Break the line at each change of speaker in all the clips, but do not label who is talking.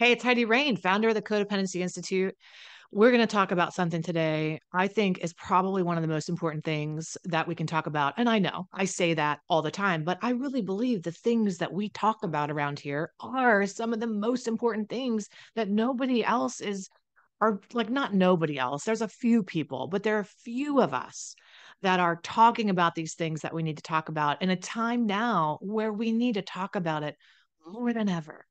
Hey, it's Heidi Rain, founder of the Codependency Institute. We're going to talk about something today I think is probably one of the most important things that we can talk about. And I know I say that all the time, but I really believe the things that we talk about around here are some of the most important things that nobody else is, are like not nobody else. There's a few people, but there are a few of us that are talking about these things that we need to talk about in a time now where we need to talk about it more than ever.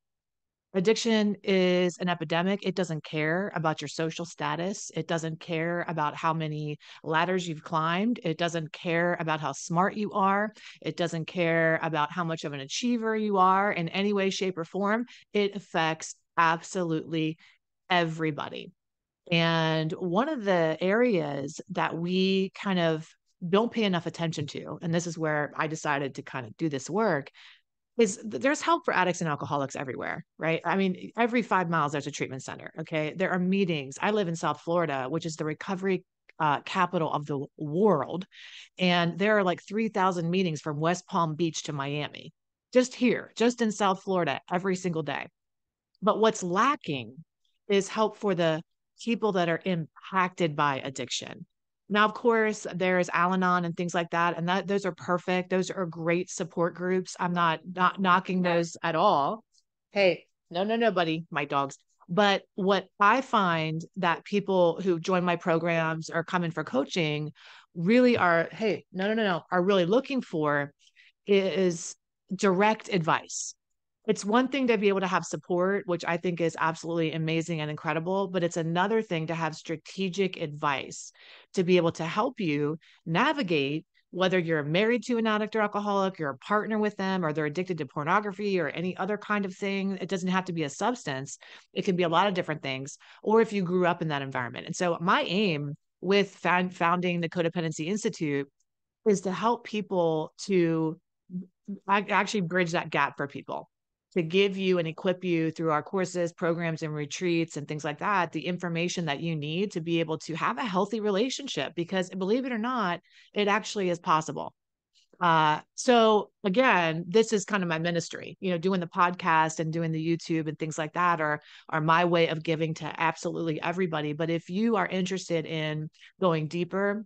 Addiction is an epidemic. It doesn't care about your social status. It doesn't care about how many ladders you've climbed. It doesn't care about how smart you are. It doesn't care about how much of an achiever you are in any way, shape, or form. It affects absolutely everybody. And one of the areas that we kind of don't pay enough attention to, and this is where I decided to kind of do this work, is there's help for addicts and alcoholics everywhere, right? I mean, every five miles there's a treatment center. Okay, there are meetings. I live in South Florida, which is the recovery uh, capital of the world, and there are like three thousand meetings from West Palm Beach to Miami, just here, just in South Florida, every single day. But what's lacking is help for the people that are impacted by addiction. Now, of course, there's Al-Anon and things like that, and that those are perfect. Those are great support groups. I'm not not knocking those at all. Hey, no, no, no, buddy, my dogs. But what I find that people who join my programs or come in for coaching really are, hey, no, no, no, no, are really looking for is direct advice it's one thing to be able to have support, which I think is absolutely amazing and incredible, but it's another thing to have strategic advice to be able to help you navigate whether you're married to an addict or alcoholic, you're a partner with them, or they're addicted to pornography or any other kind of thing. It doesn't have to be a substance, it can be a lot of different things, or if you grew up in that environment. And so, my aim with founding the Codependency Institute is to help people to actually bridge that gap for people to give you and equip you through our courses, programs, and retreats and things like that, the information that you need to be able to have a healthy relationship. Because believe it or not, it actually is possible. Uh, so again, this is kind of my ministry, you know, doing the podcast and doing the YouTube and things like that are are my way of giving to absolutely everybody. But if you are interested in going deeper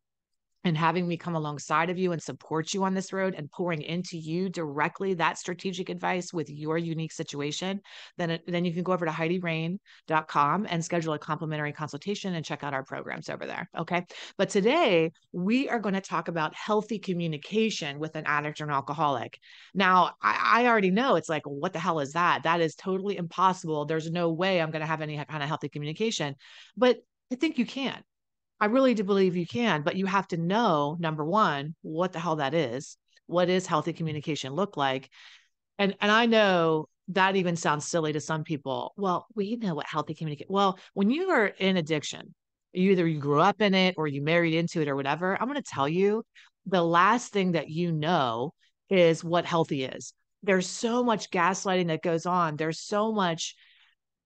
and having me come alongside of you and support you on this road and pouring into you directly that strategic advice with your unique situation, then, then you can go over to HeidiRain.com and schedule a complimentary consultation and check out our programs over there. Okay. But today we are going to talk about healthy communication with an addict or an alcoholic. Now, I, I already know it's like, what the hell is that? That is totally impossible. There's no way I'm going to have any kind of healthy communication. But I think you can. I really do believe you can, but you have to know number one, what the hell that is. What is healthy mm-hmm. communication look like? And and I know that even sounds silly to some people. Well, we know what healthy communication. Well, when you are in addiction, either you grew up in it or you married into it or whatever, I'm going to tell you the last thing that you know is what healthy is. There's so much gaslighting that goes on. There's so much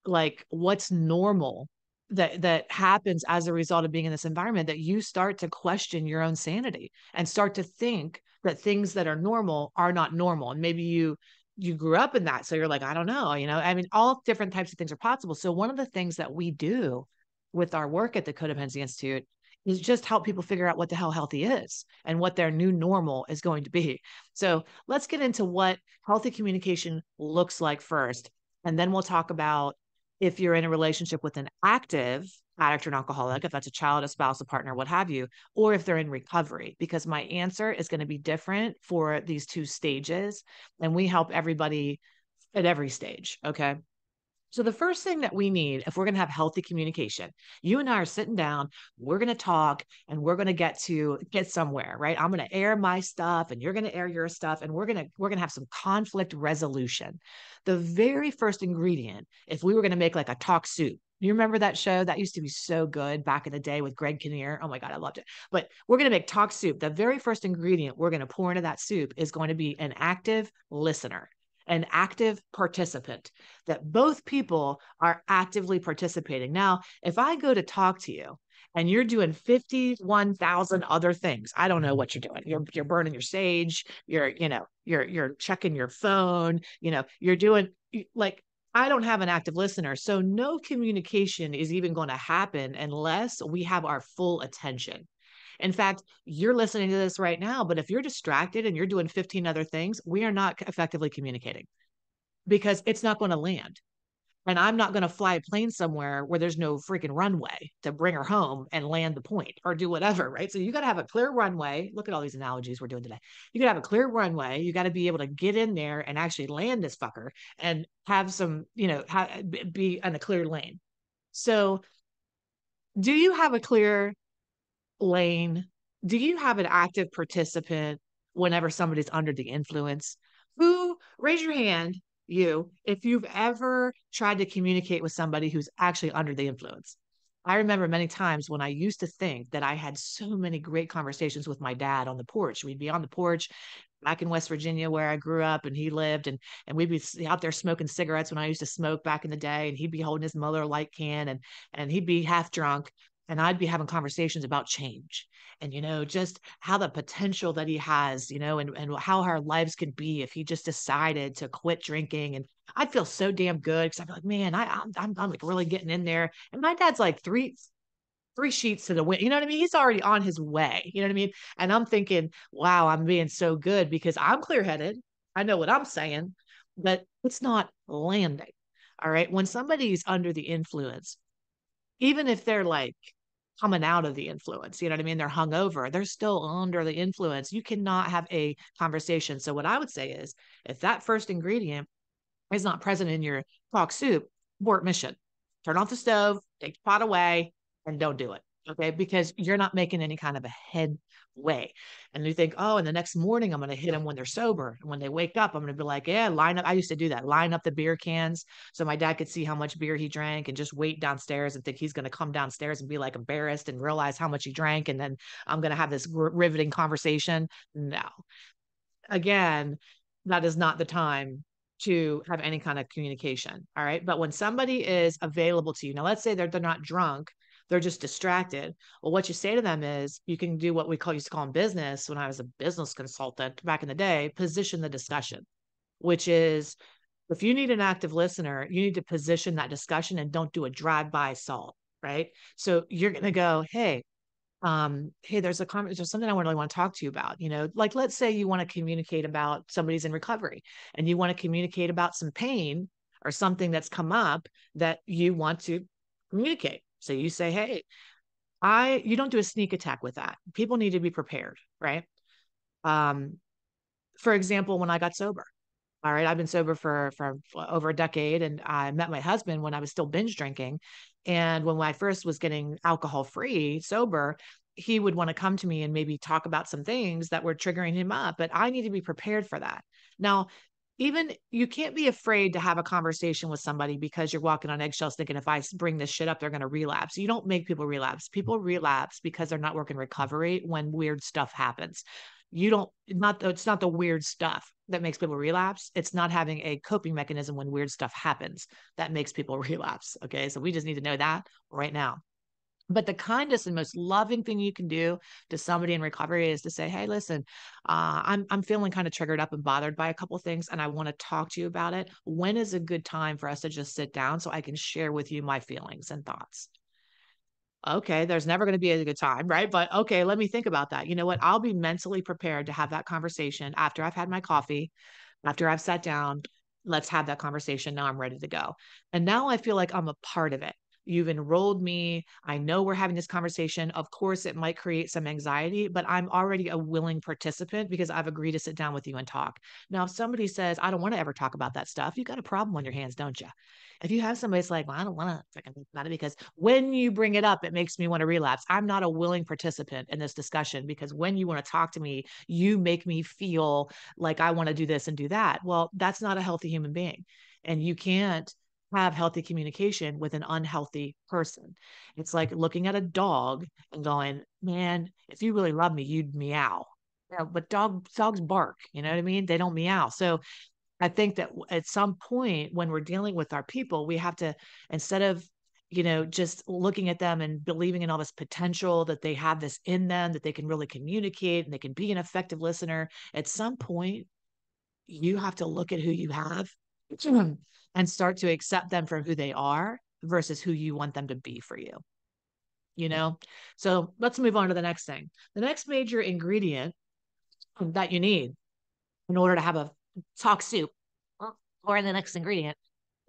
like what's normal that that happens as a result of being in this environment that you start to question your own sanity and start to think that things that are normal are not normal. And maybe you you grew up in that so you're like i don't know you know? I mean all different types of things are possible. So one of the things that we do with our work at the codependency institute is just help people figure out what the hell healthy is and what their new normal is going to be. So let's get into what healthy communication looks like first and then we'll talk about if you're in a relationship with an active addict or an mm-hmm. alcoholic, if that's a child, a spouse, a partner, what have you, or if they're in recovery, because my answer is going to be different for these two stages. And we help everybody at every stage. Okay. So, the first thing that we need, if we're going to have healthy communication, you and I are sitting down, we're going to talk and we're going to get to get somewhere, right? I'm going to air my stuff and you're going to air your stuff and we're going to we're going to have some conflict resolution. The very first ingredient, if we were going to make like a talk soup, you remember that show? That used to be so good back in the day with Greg Kinnear. Oh my God, I loved it. But we're going to make talk soup. The very first ingredient we're going to pour into that soup is going to be an active listener an active participant, that both people are actively participating. Now, if I go to talk to you and you're doing 51,000 other things, I don't know what you're doing. You're, you're burning your sage, you're, you know, you're, you're checking your phone, you know, you're doing like I don't have an active listener. So no communication is even going to happen unless we have our full attention. In fact, you're listening to this right now, but if you're distracted and you're doing 15 other things, we are not effectively communicating because it's not going to land. And I'm not going to fly a plane somewhere where there's no freaking runway to bring her home and land the point or do whatever, right? So you got to have a clear runway. Look at all these analogies we're doing today. You got to have a clear runway. You got to be able to get in there and actually land this fucker and have some, you know, be in a clear lane. So, do you have a clear lane? Do you have an active participant whenever somebody's under the influence? Who raise your hand you if you've ever tried to communicate with somebody who's actually under the influence. I remember many times when I used to think that I had so many great conversations with my dad on the porch. We'd be on the porch back in West Virginia where I grew up and he lived and and we'd be out there smoking cigarettes when I used to smoke back in the day and he'd be holding his Miller Lite can and and he'd be half drunk and I'd be having conversations about change and you know just how the potential that he has you know and, and how our lives could be if he just decided to quit drinking. And I'd feel so damn good because I'd be like man I I'm, I'm, I'm like really getting in there. And my dad's like three three sheets to the wind you know what I mean? He's already on his way you know what I mean? And I'm thinking wow I'm being so good because I'm clear headed I know what I'm saying but it's not landing all right? When somebody's under the influence even if they're like coming out of the influence. You know what I mean? They're hungover. They're still under the influence. You cannot have a conversation. So what I would say is, if that first ingredient is not present in your talk soup, abort mission. Turn off the stove, take the pot away, and don't do it. Okay. Because you're not making any kind of a headway. And you think, oh, and the next morning I'm going to hit them when they're sober. And when they wake up, I'm going to be like, yeah, line up. I used to do that, line up the beer cans so my dad could see how much beer he drank and just wait downstairs and think he's going to come downstairs and be like embarrassed and realize how much he drank. And then I'm going to have this riveting conversation. No. Again, that is not the time to have any kind of communication. All right. But when somebody is available to you, now let's say they're, they're not drunk, they're just distracted. Well, what you say to them is you can do what we call used to call in business when I was a business consultant back in the day, position the discussion, which is if you need an active listener, you need to position that discussion and don't do a drive-by assault, right? So you're gonna go, hey, um, hey, there's a comment, there's something I really want to talk to you about. You know, like let's say you want to communicate about somebody's in recovery and you want to communicate about some pain or something that's come up that you want to communicate. So you say, hey, I you don't do a sneak attack with that. People need to be prepared, right? Um, for example, when I got sober, all right, I've been sober for for over a decade, and I met my husband when I was still binge drinking, and when I first was getting alcohol free, sober, he would want to come to me and maybe talk about some things that were triggering him up, but I need to be prepared for that. Now, even you can't be afraid to have a conversation with somebody because you're walking on eggshells thinking if I bring this shit up, they're going to relapse. You don't make people relapse. People relapse because they're not working recovery when weird stuff happens. You don't not it's not the weird stuff that makes people relapse. It's not having a coping mechanism when weird stuff happens that makes people relapse. Okay. So we just need to know that right now. But the kindest and most loving thing you can do to somebody in recovery is to say, "Hey, listen, uh, I'm I'm feeling kind of triggered up and bothered by a couple things, and I want to talk to you about it. When is a good time for us to just sit down so I can share with you my feelings and thoughts?" Okay, there's never going to be a good time, right? But okay, let me think about that. You know what? I'll be mentally prepared to have that conversation after I've had my coffee, after I've sat down. Let's have that conversation. Now I'm ready to go. And now I feel like I'm a part of it. You've enrolled me. I know we're having this conversation. Of course, it might create some anxiety, but I'm already a willing participant because I've agreed to sit down with you and talk. Now, if somebody says, I don't want to ever talk about that stuff, you got a problem on your hands, don't you? If you have somebody that's like, well, I don't want to talk about it because when you bring it up, it makes me want to relapse. I'm not a willing participant in this discussion because when you want to talk to me, you make me feel like I want to do this and do that. Well, that's not a healthy human being. And you can't have healthy communication with an unhealthy person. It's like looking at a dog and going, man, if you really love me, you'd meow. Yeah, but dog dogs bark, you know what I mean? They don't meow. So I think that at some point when we're dealing with our people, we have to instead of you know just looking at them and believing in all this potential that they have this in them that they can really communicate and they can be an effective listener at some point you have to look at who you have and start to accept them for who they are versus who you want them to be for you. You know? So let's move on to the next thing. The next major ingredient that you need in order to have a talk soup or the next ingredient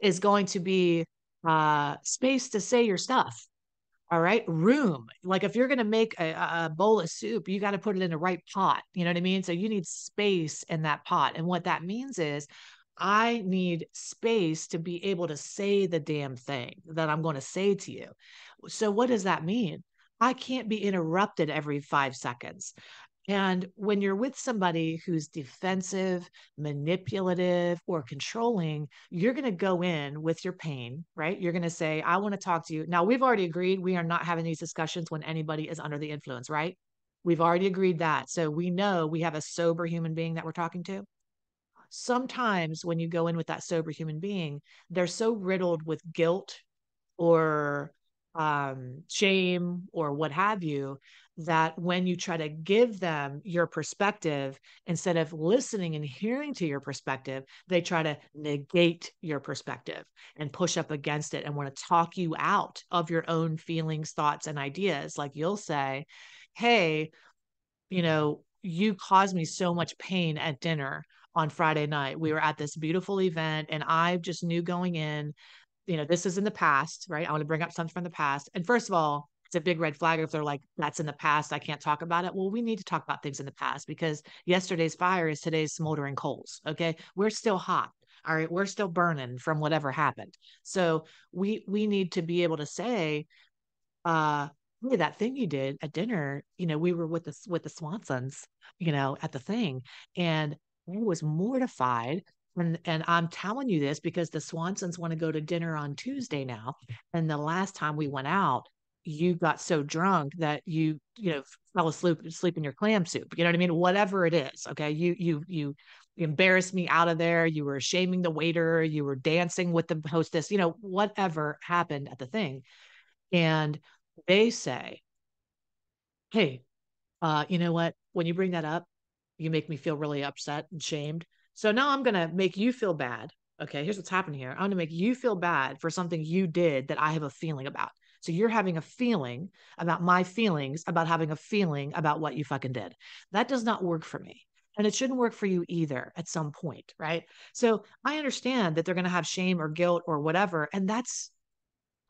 is going to be uh, space to say your stuff. All right. Room. Like if you're going to make a, a, bowl of soup, you got to put it in the right pot. You know what I mean? So you need space in that pot. And what that means is I need space to be able to say the damn thing that I'm going to say to you. So what does that mean? I can't be interrupted every five seconds. And when you're with somebody who's defensive, manipulative, or controlling, you're going to go in with your pain, right? You're going to say, I want to talk to you. Now, we've already agreed we are not having these discussions when anybody is under the influence, right? We've already agreed that. So we know we have a sober human being that we're talking to. Sometimes when you go in with that sober human being, they're so riddled with guilt or um, shame or what have you that when you try to give them your perspective, instead of listening and hearing to your perspective, they try to negate your perspective and push up against it and want to talk you out of your own feelings, thoughts, and ideas. Like you'll say, Hey, you know, you caused me so much pain at dinner on Friday night. We were at this beautiful event, and I just knew going in, you know, this is in the past, right? I want to bring up something from the past. And first of all, it's a big red flag if they're like, that's in the past. I can't talk about it. Well, we need to talk about things in the past because yesterday's fire is today's smoldering coals. Okay. We're still hot. All right. We're still burning from whatever happened. So we we need to be able to say, uh, hey, that thing you did at dinner, you know, we were with the with the Swansons, you know, at the thing. And I was mortified. And and I'm telling you this because the Swansons want to go to dinner on Tuesday now. And the last time we went out, you got so drunk that you you know fell asleep sleep in your clam soup. You know what i mean? Whatever it is okay? You you you embarrassed me out of there. You were shaming the waiter. You were dancing with the hostess. You know whatever happened at the thing. And they say hey uh you know what? When you bring that up you make me feel really upset and shamed so now i'm going to make you feel bad okay here's what's happening here i'm going to make you feel bad for something you did that i have a feeling about so you're having a feeling about my feelings about having a feeling about what you fucking did. That does not work for me. And it shouldn't work for you either at some point, right? So I understand that they're going to have shame or guilt or whatever. And that's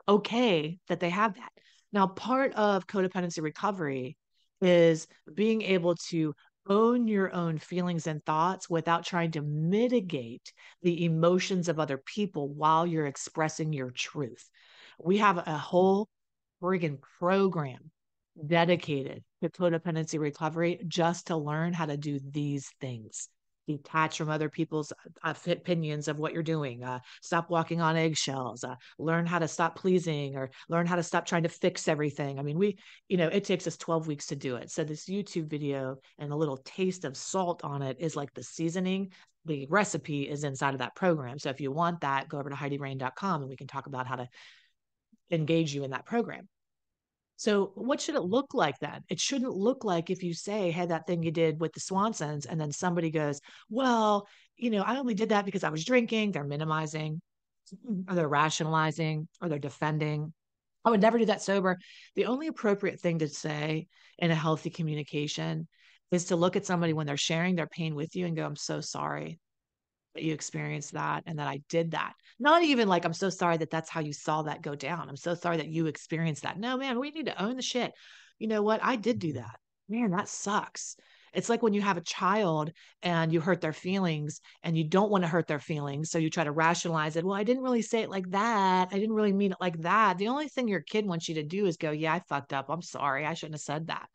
okay that they have that. Now, part of codependency recovery is being able to own your own feelings and thoughts without trying to mitigate the emotions of other people while you're expressing your truth. We have a mm. whole friggin' program dedicated to codependency recovery just to learn how to do these things detach from other people's uh, opinions of what you're doing uh, stop walking on eggshells uh, learn how to stop pleasing or learn how to stop trying to fix everything. I mean we you know it takes us 12 weeks to do it. So this youtube video and a little taste of salt on it is like the seasoning. The recipe is inside of that program. So if you want that go over to heidirain.com and we can talk about how to engage you in that program. So, what should it look like then? It shouldn't look like if you say, Hey, that thing you did with the Swansons, and then somebody goes, Well, you know, I only did that because I was drinking. They're minimizing, or they're rationalizing, or they're defending. I would never do that sober. The only appropriate thing to say in a healthy communication is to look at somebody when they're sharing their pain with you and go, I'm so sorry you experienced that and that I did that. Not even like, I'm so sorry that that's how you saw that go down. I'm so sorry that you experienced that. No, man, we need to own the shit. You know what? I did do mm-hmm. that. Man, that sucks. It's like when you have a child and you hurt their feelings and you don't want to hurt their feelings. So you try to rationalize it. Well, I didn't really say it like that. I didn't really mean it like that. The only thing your kid wants you to do is go, Yeah, I fucked up. I'm sorry. I shouldn't have said that.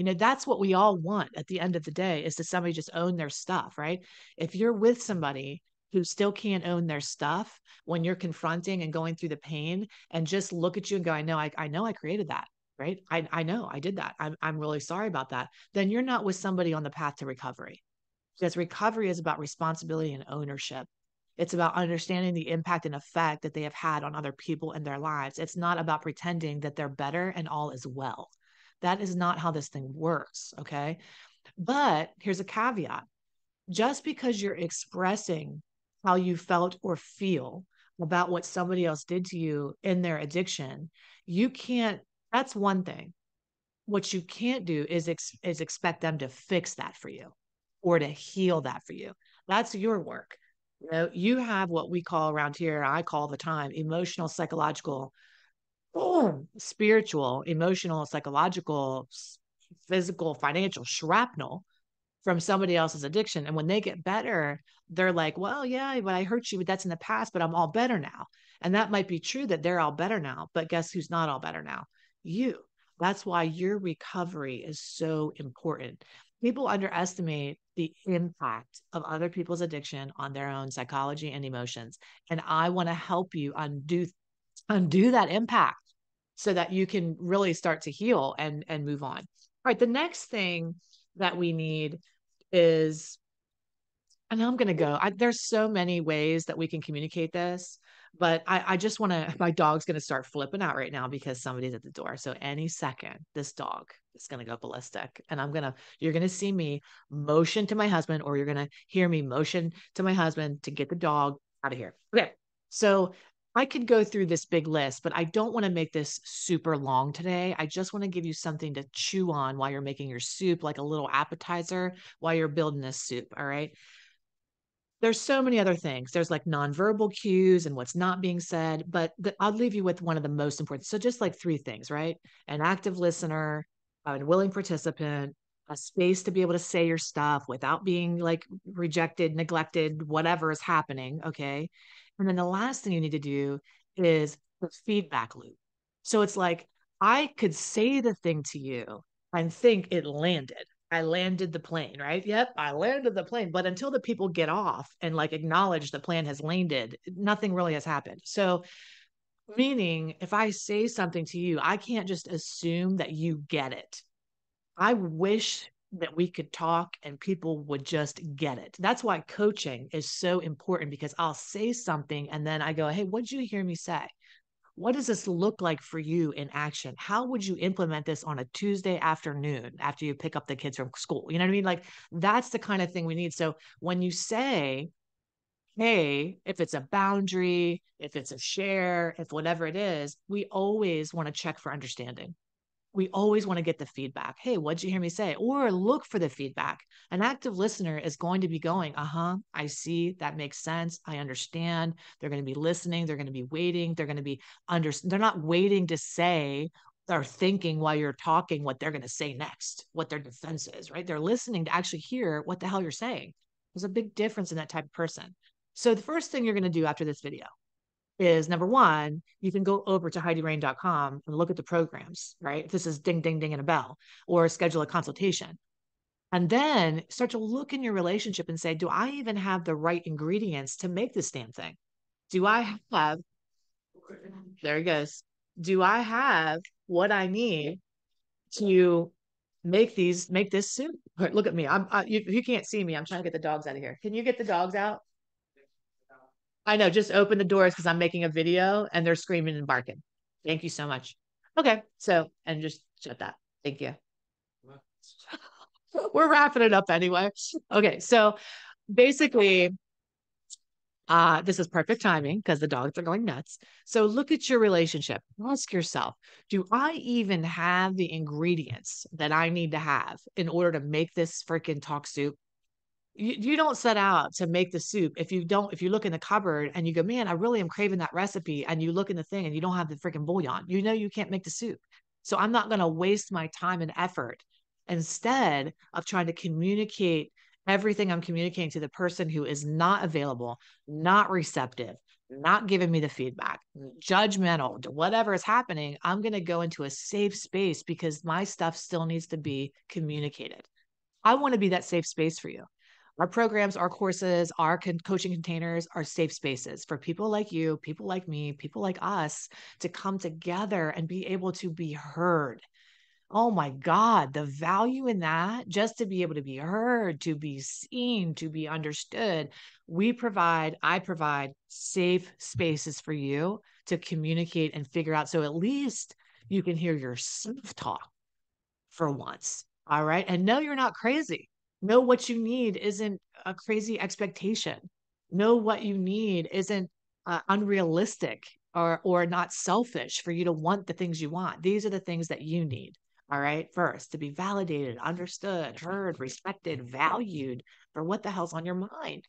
You know, that's what we all want at the end of the day is to somebody just own their stuff, right? If you're with somebody who still can't own their stuff when you're confronting and going through the pain and just look at you and go, I know, I, I know I created that, right? I, I know I did that. I'm, I'm really sorry about that. Then you're not with somebody on the path to recovery because recovery is about responsibility and ownership. It's about understanding the impact and effect that they have had on other people in their lives. It's not about pretending that they're better and all is well. That is not how this thing works. Okay. But here's a caveat just because you're expressing how you felt or feel about what somebody else did to you in their addiction, you can't, that's one thing. What you can't do is, ex, is expect them to fix that for you or to heal that for you. That's your work. You know, you have what we call around here, I call the time emotional, psychological, spiritual, emotional, psychological, physical, financial shrapnel from somebody else's addiction. And when they get better, they're like, well, yeah, but I hurt you, but that's in the past, but I'm all better now. And that might be true that they're all better now. But guess who's not all better now? You. That's why your recovery is so important. People underestimate the impact of other people's addiction on their own psychology and emotions. And I want to help you undo undo that impact so that you can really start to heal and and move on. All right, the next thing that we need is and I'm going to go. I, there's so many ways that we can communicate this, but I, I just want to. My dog's going to start flipping out right now because somebody's at the door. So any second, this dog is going to go ballistic, and I'm gonna. You're going to see me motion to my husband, or you're going to hear me motion to my husband to get the dog out of here. Okay. So I could go through this big list, but I don't want to make this super long today. I just want to give you something to chew on while you're making your soup, like a little appetizer while you're building this soup. All right. There's so many other things. There's like nonverbal cues and what's not being said, but the, I'll leave you with one of the most important. So, just like three things, right? An active listener, a willing participant, a space to be able to say your stuff without being like rejected, neglected, whatever is happening. Okay. And then the last thing you need to do is the feedback loop. So it's like, I could say the thing to you and think it landed. I landed the plane, right? Yep, I landed the plane. But until the people get off and like acknowledge the plane has landed, nothing really has happened. So, meaning if I say something to you, I can't just assume that you get it. I wish that we could talk and people would just get it. That's why coaching is so important because I'll say something and then I go, Hey, what did you hear me say? What does this look like for you in action? How would you implement this on a Tuesday afternoon after you pick up the kids from school? You know what I mean? Like that's the kind of thing we need. So when you say, Hey, if it's a boundary, if it's a share, if whatever it is, we always want to check for understanding we always want to get the feedback. Hey, what'd you hear me say? Or look for the feedback. An active listener is going to be going, uh huh, I see. That makes sense. I understand. They're going to be listening. They're going to be waiting. They're going to be under, they're not waiting to say or thinking while you're talking what they're going to say next, what their defense is, right? They're listening to actually hear what the hell you're saying. There's a big difference in that type of person. So the first thing you're going to do after this video is number one, you can go over to HeidiRain.com and look at the programs, right? This is ding, ding, ding, and a bell, or schedule a consultation. And then start to look in your relationship and say, do I even have the right ingredients to make this damn thing? Do I have, there he goes. Do I have what I need to make these, make this soup? Look at me. I'm, I, you, you can't see me. I'm trying to get the dogs out of here. Can you get the dogs out? I know. Just open the doors because I'm making a video and they're screaming and barking. Thank you so much. Okay. So, and just shut that. Thank you. We're wrapping it up anyway. Okay. So basically, uh, this is perfect timing because the dogs are going nuts. So look at your relationship. Ask yourself, do I even have the ingredients that I need to have in order to make this freaking talk soup you, you don't set out to make the soup if you don't if you look in the cupboard and you go man i really am craving that recipe and you look in the thing and you don't have the freaking bouillon you know you can't make the soup. So i'm not going to waste my time and effort instead of trying to communicate everything i'm communicating to the person who is not available not receptive not giving me the feedback judgmental whatever is happening i'm going to go into a safe space because my stuff still needs to be communicated. I want to be that safe space for you our programs, our courses, our con- coaching containers are safe spaces for people like you, people like me, people like us to come together and be able to be heard. Oh my God, the value in that, just to be able to be heard, to be seen, to be understood. We provide, I provide safe spaces for you to communicate and figure out. So at least you can hear your yourself talk for once. All right. And no, you're not crazy know what you need isn't a crazy expectation know what you need isn't uh, unrealistic or or not selfish for you to want the things you want. These are the things that you need. All right. First, to be validated, understood, heard, respected, valued for what the hell's on your mind.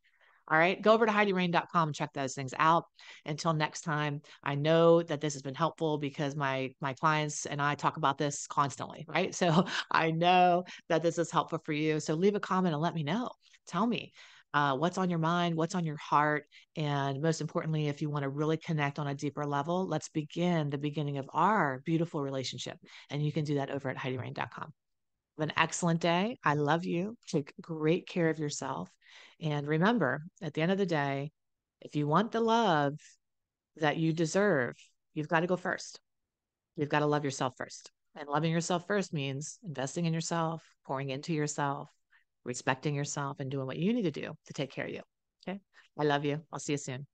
All right. Go over to HeidiRain.com and check those things out. Until next time, I know that this has been helpful because my my clients and I talk about this constantly, right? So I know that this is helpful for you. So leave a comment and let me know. Tell me uh, what's on your mind, what's on your heart, and most importantly, if you want to really connect on a deeper level, let's begin the beginning of our beautiful relationship. And you can do that over at HeidiRain.com. Have an excellent day. I love you. Take great care of yourself. And remember, at the end of the day, if you want the love that you deserve, you've got to go first. You've got to love yourself first. And loving yourself first means investing in yourself, pouring into yourself, respecting yourself, and doing what you need to do to take care of you. Okay. I love you. I'll see you soon.